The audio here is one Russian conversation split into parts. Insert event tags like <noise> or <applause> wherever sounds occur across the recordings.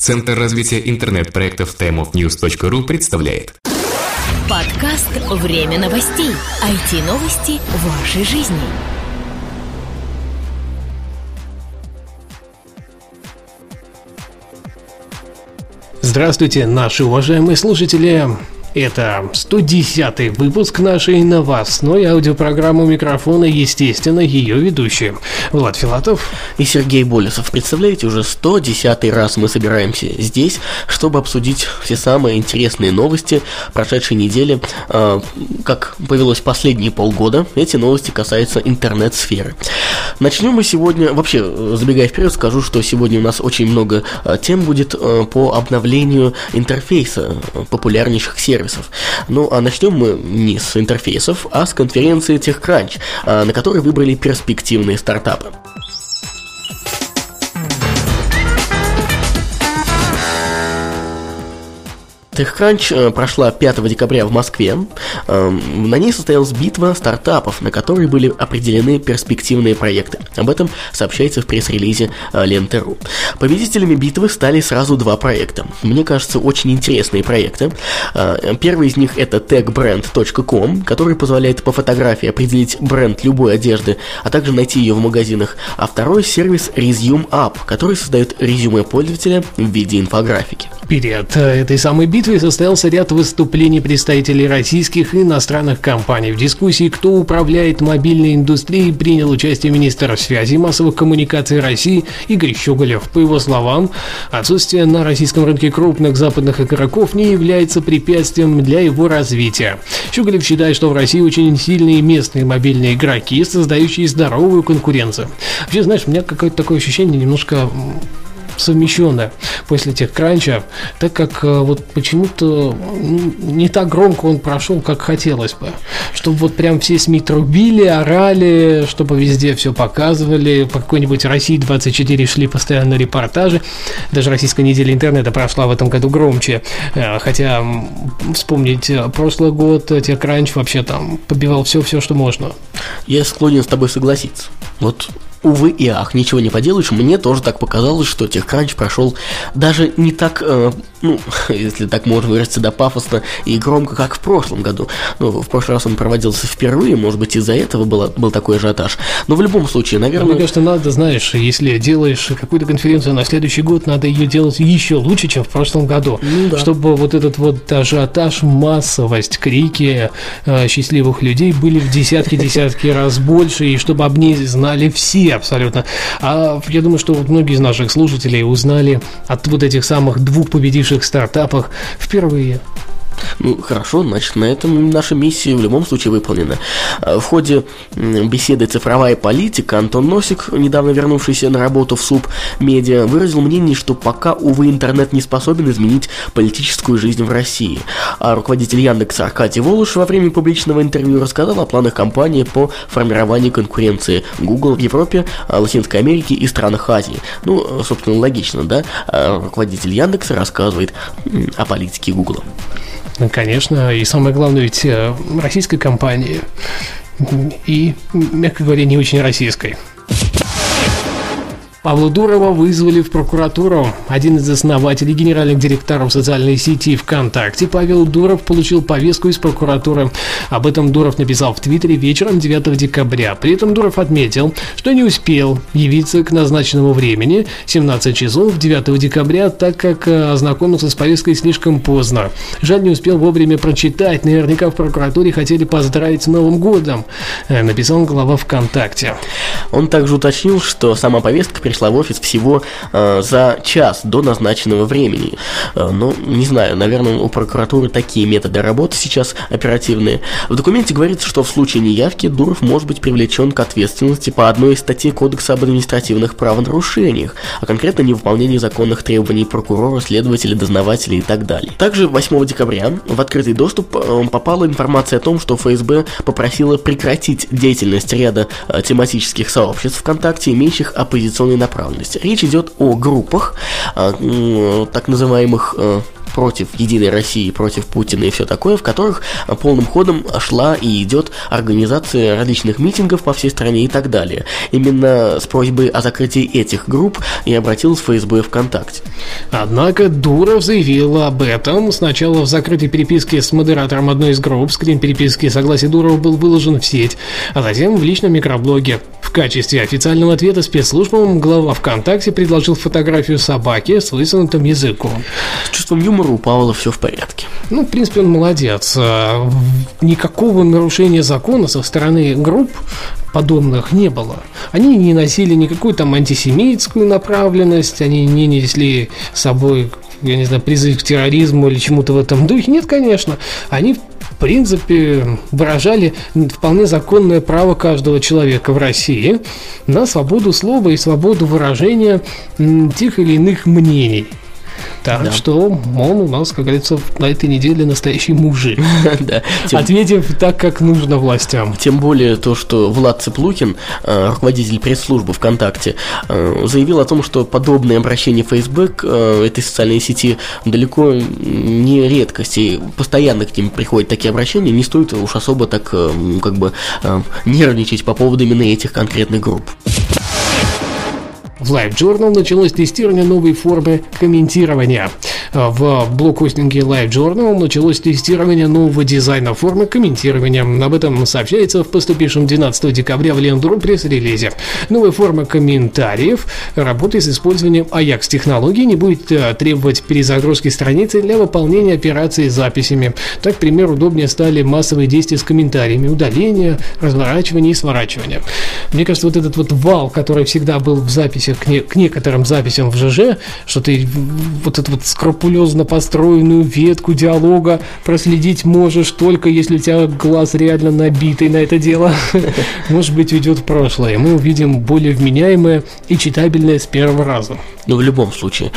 Центр развития интернет-проектов timeofnews.ru представляет Подкаст «Время новостей». IT-новости вашей жизни. Здравствуйте, наши уважаемые слушатели! Это 110 выпуск нашей новостной аудиопрограммы микрофона, естественно, ее ведущие. Влад Филатов и Сергей Болесов. Представляете, уже 110 раз мы собираемся здесь, чтобы обсудить все самые интересные новости прошедшей недели. А, как повелось последние полгода, эти новости касаются интернет-сферы. Начнем мы сегодня, вообще, забегая вперед, скажу, что сегодня у нас очень много а, тем будет а, по обновлению интерфейса популярнейших сервисов сервисов. Ну, а начнем мы не с интерфейсов, а с конференции TechCrunch, а, на которой выбрали перспективные стартапы. TechCrunch э, прошла 5 декабря в Москве. Эм, на ней состоялась битва стартапов, на которой были определены перспективные проекты. Об этом сообщается в пресс-релизе э, Ленты.ру. Победителями битвы стали сразу два проекта. Мне кажется, очень интересные проекты. Э, первый из них это techbrand.com, который позволяет по фотографии определить бренд любой одежды, а также найти ее в магазинах. А второй сервис Resume App, который создает резюме пользователя в виде инфографики. Перед этой самой битвой состоялся ряд выступлений представителей российских и иностранных компаний. В дискуссии «Кто управляет мобильной индустрией» принял участие министр связи и массовых коммуникаций России Игорь Щеголев. По его словам, отсутствие на российском рынке крупных западных игроков не является препятствием для его развития. Щеголев считает, что в России очень сильные местные мобильные игроки, создающие здоровую конкуренцию. Вообще, знаешь, у меня какое-то такое ощущение немножко совмещенное после тех кранча, так как э, вот почему-то не так громко он прошел, как хотелось бы. Чтобы вот прям все СМИ трубили, орали, чтобы везде все показывали, по какой-нибудь России 24 шли постоянно репортажи. Даже российская неделя интернета прошла в этом году громче. Э, хотя вспомнить э, прошлый год, Техкранч вообще там побивал все-все, что можно. Я склонен с тобой согласиться. Вот увы и ах, ничего не поделаешь, мне тоже так показалось, что TechCrunch прошел даже не так, э, ну, <laughs> если так можно выразиться, да, пафосно и громко, как в прошлом году. Ну, в прошлый раз он проводился впервые, может быть, из-за этого было, был такой ажиотаж. Но в любом случае, наверное... Мне кажется, надо, знаешь, если делаешь какую-то конференцию на следующий год, надо ее делать еще лучше, чем в прошлом году. Ну, да. Чтобы вот этот вот ажиотаж, массовость, крики э, счастливых людей были в десятки-десятки <laughs> раз больше, и чтобы об ней знали все абсолютно. А я думаю, что вот многие из наших слушателей узнали от вот этих самых двух победивших стартапах впервые. Ну, хорошо, значит, на этом наша миссия в любом случае выполнена. А, в ходе беседы «Цифровая политика» Антон Носик, недавно вернувшийся на работу в СУП Медиа, выразил мнение, что пока, увы, интернет не способен изменить политическую жизнь в России. А руководитель Яндекса Аркадий Волош во время публичного интервью рассказал о планах компании по формированию конкуренции Google в Европе, а, Латинской Америке и странах Азии. Ну, собственно, логично, да? Руководитель Яндекса рассказывает о политике Google. Конечно, и самое главное, ведь э, российской компании и, мягко говоря, не очень российской. Павла Дурова вызвали в прокуратуру. Один из основателей генеральных директоров социальной сети ВКонтакте Павел Дуров получил повестку из прокуратуры. Об этом Дуров написал в Твиттере вечером 9 декабря. При этом Дуров отметил, что не успел явиться к назначенному времени 17 часов 9 декабря, так как э, ознакомился с повесткой слишком поздно. Жаль, не успел вовремя прочитать. Наверняка в прокуратуре хотели поздравить с Новым годом, э, написал глава ВКонтакте. Он также уточнил, что сама повестка пришла в офис всего э, за час до назначенного времени. Э, ну, не знаю, наверное, у прокуратуры такие методы работы сейчас оперативные. В документе говорится, что в случае неявки Дуров может быть привлечен к ответственности по одной из статей Кодекса об административных правонарушениях, а конкретно невыполнении законных требований прокурора, следователя, дознавателя и так далее. Также 8 декабря в открытый доступ э, попала информация о том, что ФСБ попросила прекратить деятельность ряда э, тематических сообществ ВКонтакте, имеющих оппозиционный направленности. Речь идет о группах, а, так называемых э, против Единой России, против Путина и все такое, в которых полным ходом шла и идет организация различных митингов по всей стране и так далее. Именно с просьбой о закрытии этих групп и обратилась ФСБ ВКонтакте. Однако Дуров заявил об этом сначала в закрытой переписке с модератором одной из групп. Скрин переписки согласие Дурова был выложен в сеть, а затем в личном микроблоге. В качестве официального ответа спецслужбам глава ВКонтакте предложил фотографию собаки с высунутым языком. С чувством юмора у Павла все в порядке. Ну, в принципе, он молодец. А, никакого нарушения закона со стороны групп подобных не было. Они не носили никакую там антисемитскую направленность, они не несли с собой я не знаю, призыв к терроризму или чему-то в этом духе. Нет, конечно. Они в принципе, выражали вполне законное право каждого человека в России на свободу слова и свободу выражения тех или иных мнений. Так да. что он у нас, как говорится, на этой неделе настоящий мужик. <laughs> да. Тем... Ответив так, как нужно властям. Тем более то, что Влад Цыплукин, э, руководитель пресс-службы ВКонтакте, э, заявил о том, что подобные обращения Facebook к э, этой социальной сети далеко не редкость, и постоянно к ним приходят такие обращения, не стоит уж особо так как бы нервничать по поводу именно этих конкретных групп. В LiveJournal началось тестирование новой формы комментирования. В блокхостинге LiveJournal началось тестирование нового дизайна формы комментирования. Об этом сообщается в поступившем 12 декабря в Лендру пресс-релизе. Новая форма комментариев работает с использованием Ajax-технологии, не будет э, требовать перезагрузки страницы для выполнения операций с записями. Так, к удобнее стали массовые действия с комментариями, удаление, разворачивание и сворачивание. Мне кажется, вот этот вот вал, который всегда был в записи к, не, к некоторым записям в ЖЖ, что ты вот эту вот скрупулезно построенную ветку диалога проследить можешь только если у тебя глаз реально набитый на это дело. <laughs> Может быть, ведет в прошлое. Мы увидим более вменяемое и читабельное с первого раза. Но в любом случае,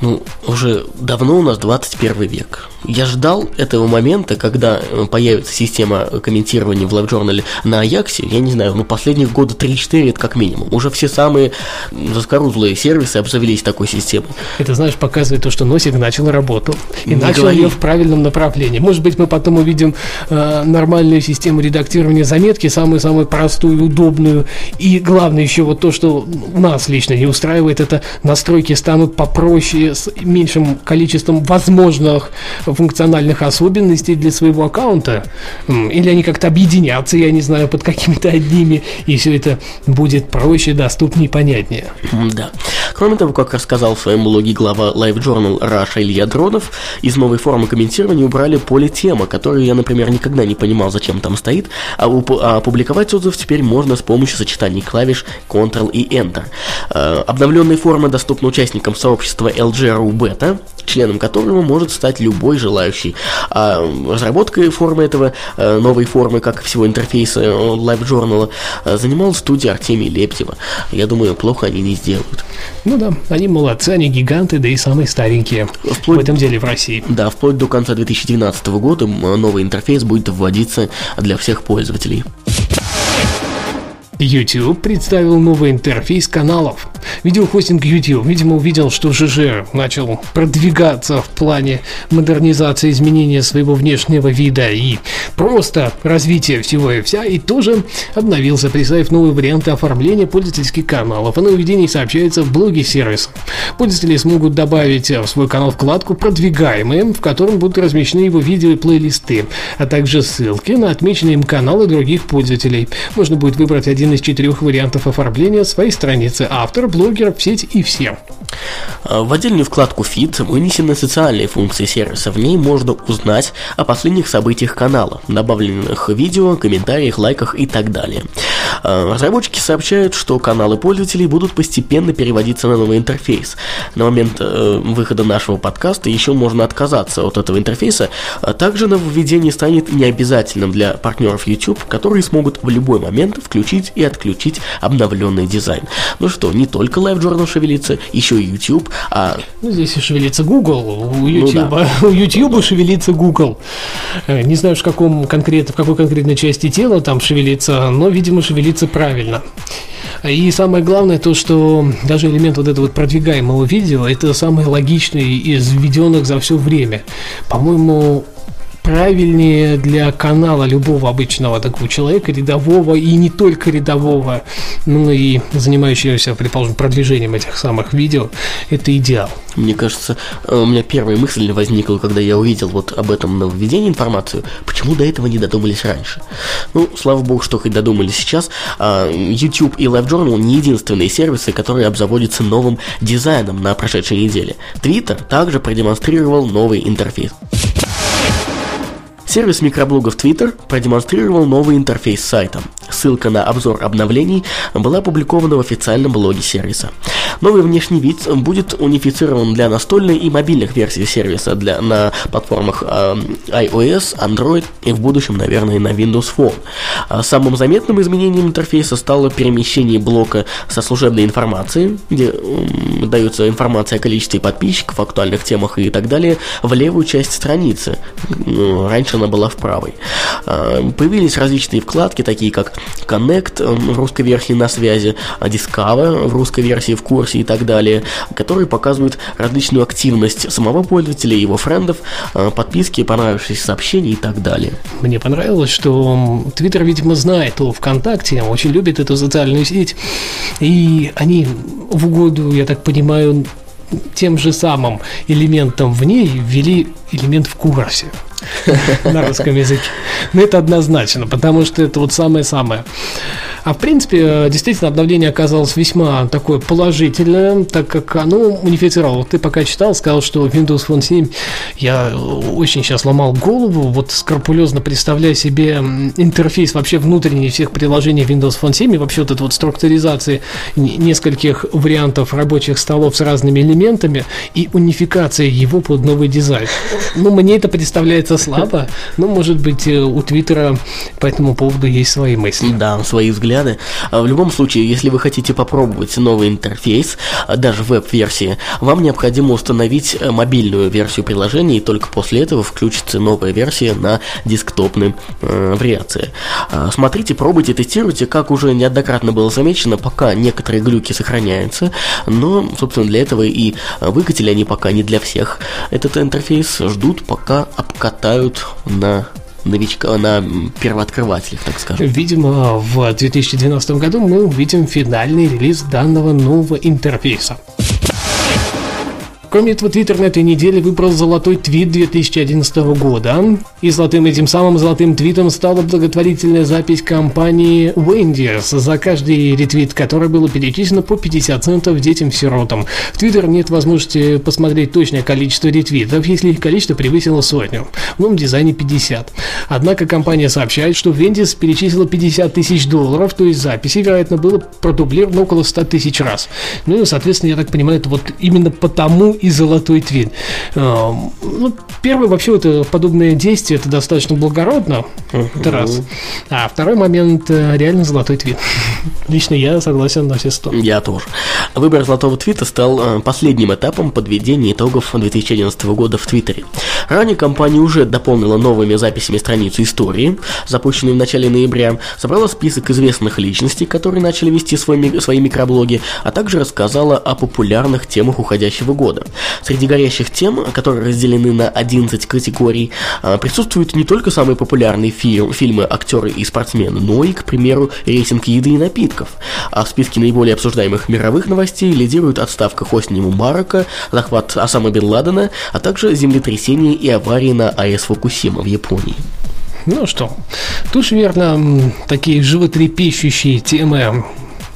ну, уже давно у нас 21 век. Я ждал этого момента, когда э, появится система комментирования в LiveJournal на Аяксе, я не знаю, ну, последних года 3-4 это как минимум. Уже все самые заскорузлые сервисы обзавелись такой системой. Это, знаешь, показывает то, что Носик начал работу. И не начал говори. ее в правильном направлении. Может быть, мы потом увидим э, нормальную систему редактирования заметки, самую-самую простую, удобную. И главное еще вот то, что нас лично не устраивает, это настройки станут попроще, с меньшим количеством возможных функциональных особенностей для своего аккаунта. Или они как-то объединятся, я не знаю, под какими-то одними, и все это будет проще, доступнее и понятнее. Да. Кроме того, как рассказал в своем блоге глава Live Journal Раша Илья Дронов, из новой формы комментирования убрали поле тема, которую я, например, никогда не понимал, зачем там стоит, а, а опубликовать отзыв теперь можно с помощью сочетаний клавиш Ctrl и Enter. Э, обновленные формы доступны участникам сообщества LGRU Beta, членом которого может стать любой желающий. А разработкой формы этого, э, новой формы, как всего интерфейса Live Journal, э, занималась студия Артемия Лептева. Я думаю, плохо они не сделают. Ну да, они молодцы, они гиганты, да и самые старенькие вплоть, в этом деле в России. Да, вплоть до конца 2012 года новый интерфейс будет вводиться для всех пользователей. YouTube представил новый интерфейс каналов. Видеохостинг YouTube, видимо, увидел, что ЖЖ начал продвигаться в плане модернизации изменения своего внешнего вида и просто развития всего и вся, и тоже обновился, представив новые варианты оформления пользовательских каналов. О нововведении сообщается в блоге сервиса. Пользователи смогут добавить в свой канал вкладку «Продвигаемые», в котором будут размещены его видео и плейлисты, а также ссылки на отмеченные им каналы других пользователей. Можно будет выбрать один один из четырех вариантов оформления своей страницы автор, блогер, в сеть и все. А, в отдельную вкладку Feed вынесены социальные функции сервиса. В ней можно узнать о последних событиях канала, добавленных видео, комментариях, лайках и так далее. А, разработчики сообщают, что каналы пользователей будут постепенно переводиться на новый интерфейс. На момент э, выхода нашего подкаста еще можно отказаться от этого интерфейса. Также нововведение станет необязательным для партнеров YouTube, которые смогут в любой момент включить и отключить обновленный дизайн. Ну что, не только LiveJournal шевелится, еще и YouTube, а... Ну, здесь и шевелится Google, у YouTube, ну, да. <laughs> у YouTube шевелится Google. Э, не знаю, в, каком конкретно, в какой конкретной части тела там шевелится, но, видимо, шевелится правильно. И самое главное то, что даже элемент вот этого вот продвигаемого видео, это самый логичный из введенных за все время. По-моему, правильнее для канала любого обычного такого человека, рядового и не только рядового, ну и занимающегося, предположим, продвижением этих самых видео, это идеал. Мне кажется, э, у меня первая мысль возникла, когда я увидел вот об этом нововведении информацию, почему до этого не додумались раньше. Ну, слава богу, что хоть додумались сейчас. А, YouTube и LiveJournal не единственные сервисы, которые обзаводятся новым дизайном на прошедшей неделе. Twitter также продемонстрировал новый интерфейс. Сервис микроблогов Twitter продемонстрировал новый интерфейс сайта. Ссылка на обзор обновлений была опубликована в официальном блоге сервиса. Новый внешний вид будет унифицирован для настольной и мобильных версий сервиса для, на платформах э, iOS, Android и в будущем, наверное, на Windows Phone. А самым заметным изменением интерфейса стало перемещение блока со служебной информацией, где э, дается информация о количестве подписчиков, актуальных темах и так далее, в левую часть страницы. Ну, раньше она была в правой. Э, появились различные вкладки, такие как Connect в русской версии на связи, Discover в русской версии в курсе, и так далее, которые показывают различную активность самого пользователя, его френдов, э, подписки, понравившиеся сообщения и так далее. Мне понравилось, что Твиттер, видимо, знает о ВКонтакте, очень любит эту социальную сеть, и они в угоду, я так понимаю, тем же самым элементом в ней ввели элемент в курсе <laughs> на русском языке. Но это однозначно, потому что это вот самое-самое. А в принципе, э, действительно, обновление оказалось весьма такое положительное, так как оно унифицировало. Ты пока читал, сказал, что Windows Phone 7, я очень сейчас ломал голову, вот скрупулезно представляя себе интерфейс вообще внутренний всех приложений Windows Phone 7 и вообще вот эта вот структуризации нескольких вариантов рабочих столов с разными элементами и унификация его под новый дизайн. Ну, мне это представляется слабо, но, может быть, э, у Твиттера по этому поводу есть свои мысли. Да, свои взгляды. А в любом случае, если вы хотите попробовать новый интерфейс, а даже веб-версии, вам необходимо установить э, мобильную версию приложения, и только после этого включится новая версия на десктопной э, вариации. А, смотрите, пробуйте, тестируйте, как уже неоднократно было замечено, пока некоторые глюки сохраняются, но, собственно, для этого и выкатили они пока не для всех этот интерфейс, ждут, пока обкатают на новичка, на первооткрывателях, так скажем. Видимо, в 2012 году мы увидим финальный релиз данного нового интерфейса. Кроме этого, Твиттер на этой неделе выбрал золотой твит 2011 года. И золотым этим самым золотым твитом стала благотворительная запись компании Wendy's, за каждый ретвит который было перечислено по 50 центов детям-сиротам. В Твиттер нет возможности посмотреть точное количество ретвитов, если их количество превысило сотню. В новом дизайне 50. Однако компания сообщает, что Wendy's перечислила 50 тысяч долларов, то есть записи, вероятно, было продублировано около 100 тысяч раз. Ну и, соответственно, я так понимаю, это вот именно потому и золотой твин. А, ну, первый вообще это подобное действие, это достаточно благородно, это раз. А второй момент, э, реально золотой твит. <laughs> Лично я согласен на все сто. Я тоже. Выбор золотого твита стал э, последним этапом подведения итогов 2011 года в Твиттере. Ранее компания уже дополнила новыми записями страницу истории, запущенную в начале ноября, собрала список известных личностей, которые начали вести свой, свои микроблоги, а также рассказала о популярных темах уходящего года. Среди горящих тем, которые разделены на 11 категорий, а, присутствуют не только самые популярные фи- фильмы, актеры и спортсмены, но и, к примеру, рейтинг еды и напитков. А в списке наиболее обсуждаемых мировых новостей лидируют отставка Хосни Мубарака, захват Осама Бен Ладена, а также землетрясение и аварии на АЭС Фукусима в Японии. Ну что, тут верно такие животрепещущие темы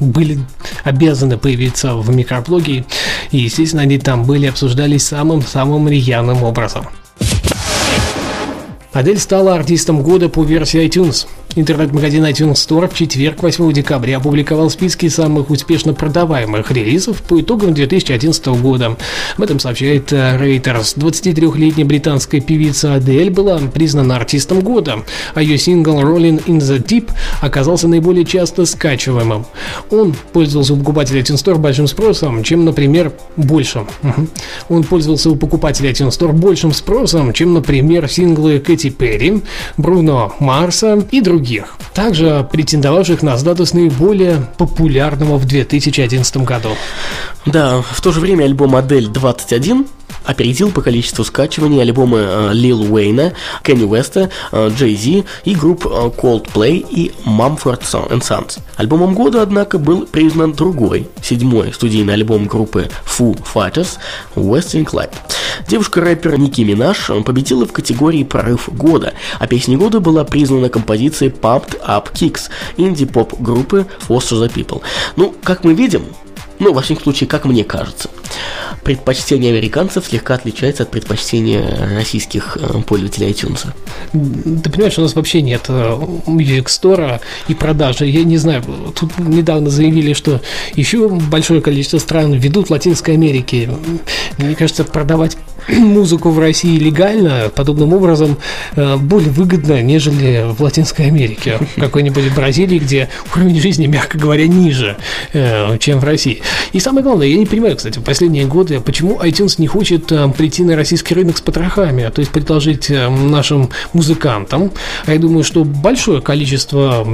были обязаны появиться в микроблоге, и, естественно, они там были, обсуждались самым-самым рьяным образом. Адель стала артистом года по версии iTunes. Интернет-магазин iTunes Store в четверг, 8 декабря, опубликовал списки самых успешно продаваемых релизов по итогам 2011 года. Об этом сообщает э, Reuters. 23-летняя британская певица Адель была признана артистом года, а ее сингл Rolling in the Deep оказался наиболее часто скачиваемым. Он пользовался у покупателей iTunes Store большим спросом, чем, например, большим. Он пользовался у покупателей iTunes Store большим спросом, чем, например, синглы Кэти Перри, Бруно Марса и другие других, также претендовавших на статус наиболее популярного в 2011 году. Да, в то же время альбом «Модель 21» опередил по количеству скачиваний альбомы э, Лил Уэйна, Кенни Уэста, э, Джей Зи и групп э, Coldplay и Mumford Sons. Альбомом года, однако, был признан другой, седьмой студийный альбом группы Foo Fighters Western Clyde. Девушка-рэпер Ники Минаж победила в категории «Прорыв года», а песней года была признана композицией Pumped Up Kicks инди-поп группы Foster the People. Ну, как мы видим, ну, во всяком случае, как мне кажется. Предпочтение американцев слегка отличается от предпочтения российских э, пользователей iTunes. Ты понимаешь, у нас вообще нет э, Music Store и продажи. Я не знаю, тут недавно заявили, что еще большое количество стран ведут Латинской Америки. Мне кажется, продавать <clears throat> музыку в России легально подобным образом э, более выгодно, нежели в Латинской Америке, <laughs> в какой-нибудь Бразилии, где уровень жизни, мягко говоря, ниже, чем в России. И самое главное, я не понимаю, кстати, в последние годы, почему iTunes не хочет э, прийти на российский рынок с потрохами, то есть предложить э, нашим музыкантам. А я думаю, что большое количество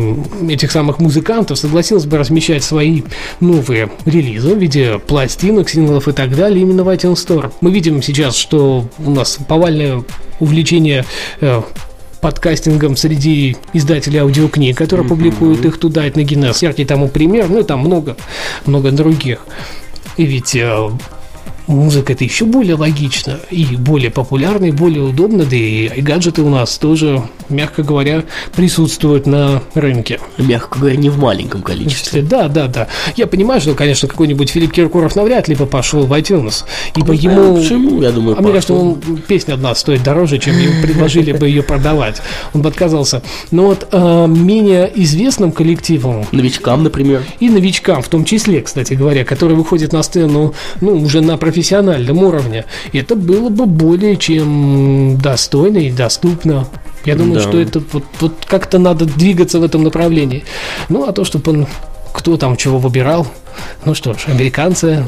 этих самых музыкантов согласилось бы размещать свои новые релизы в виде пластинок, синглов и так далее именно в iTunes Store. Мы видим сейчас, что у нас повальное увлечение э, подкастингом среди издателей аудиокниг, которые mm-hmm. публикуют их туда, Гиннес. Яркий тому пример, ну и там много, много других. И ведь э, музыка это еще более логично и более популярно, и более удобно, да и, и гаджеты у нас тоже, мягко говоря, присутствуют на рынке. Мягко говоря, не в маленьком количестве. Да, да, да. Я понимаю, что, конечно, какой-нибудь Филипп Киркоров навряд ли бы пошел в iTunes, ибо ему... Почему, я думаю, А мне кажется, он, песня одна стоит дороже, чем ему предложили бы ее продавать. Он бы отказался. Но вот э, менее известным коллективам... Новичкам, например. И новичкам, в том числе, кстати говоря, которые выходят на сцену, ну, уже на профессиональном уровне, это было бы более чем достойно и доступно. Я думаю, да. что это вот, вот как-то надо двигаться в этом направлении. Ну, а то, чтобы он кто там чего выбирал, ну что ж, американцы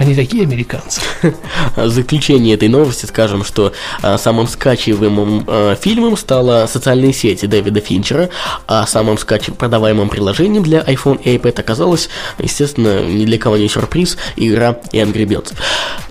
они такие американцы. <laughs> В заключение этой новости скажем, что а, самым скачиваемым а, фильмом стала социальные сети Дэвида Финчера, а самым скач... продаваемым приложением для iPhone и iPad оказалось, естественно, ни для кого не сюрприз, игра Angry Birds.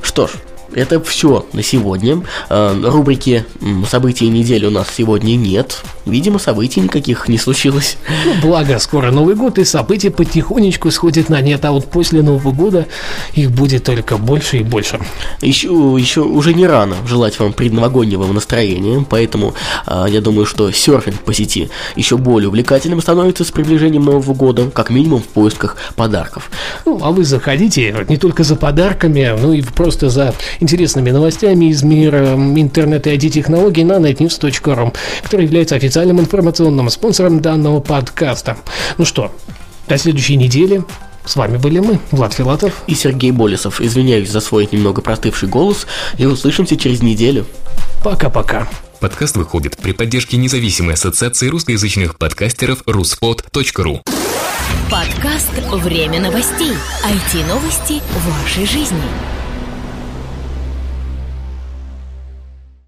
Что ж, это все на сегодня. Э, рубрики «События недели» у нас сегодня нет. Видимо, событий никаких не случилось. Ну, благо, скоро Новый год, и события потихонечку сходят на нет, а вот после Нового года их будет только больше и больше. Еще, еще уже не рано желать вам предновогоднего настроения, поэтому э, я думаю, что серфинг по сети еще более увлекательным становится с приближением Нового года, как минимум в поисках подарков. Ну, а вы заходите не только за подарками, но и просто за интересными новостями из мира интернета и IT-технологий на netnews.ru, который является официальным информационным спонсором данного подкаста. Ну что, до следующей недели. С вами были мы, Влад Филатов и Сергей Болесов. Извиняюсь за свой немного простывший голос и услышимся через неделю. Пока-пока. Подкаст выходит при поддержке независимой ассоциации русскоязычных подкастеров ruspod.ru Подкаст «Время новостей». IT-новости вашей жизни.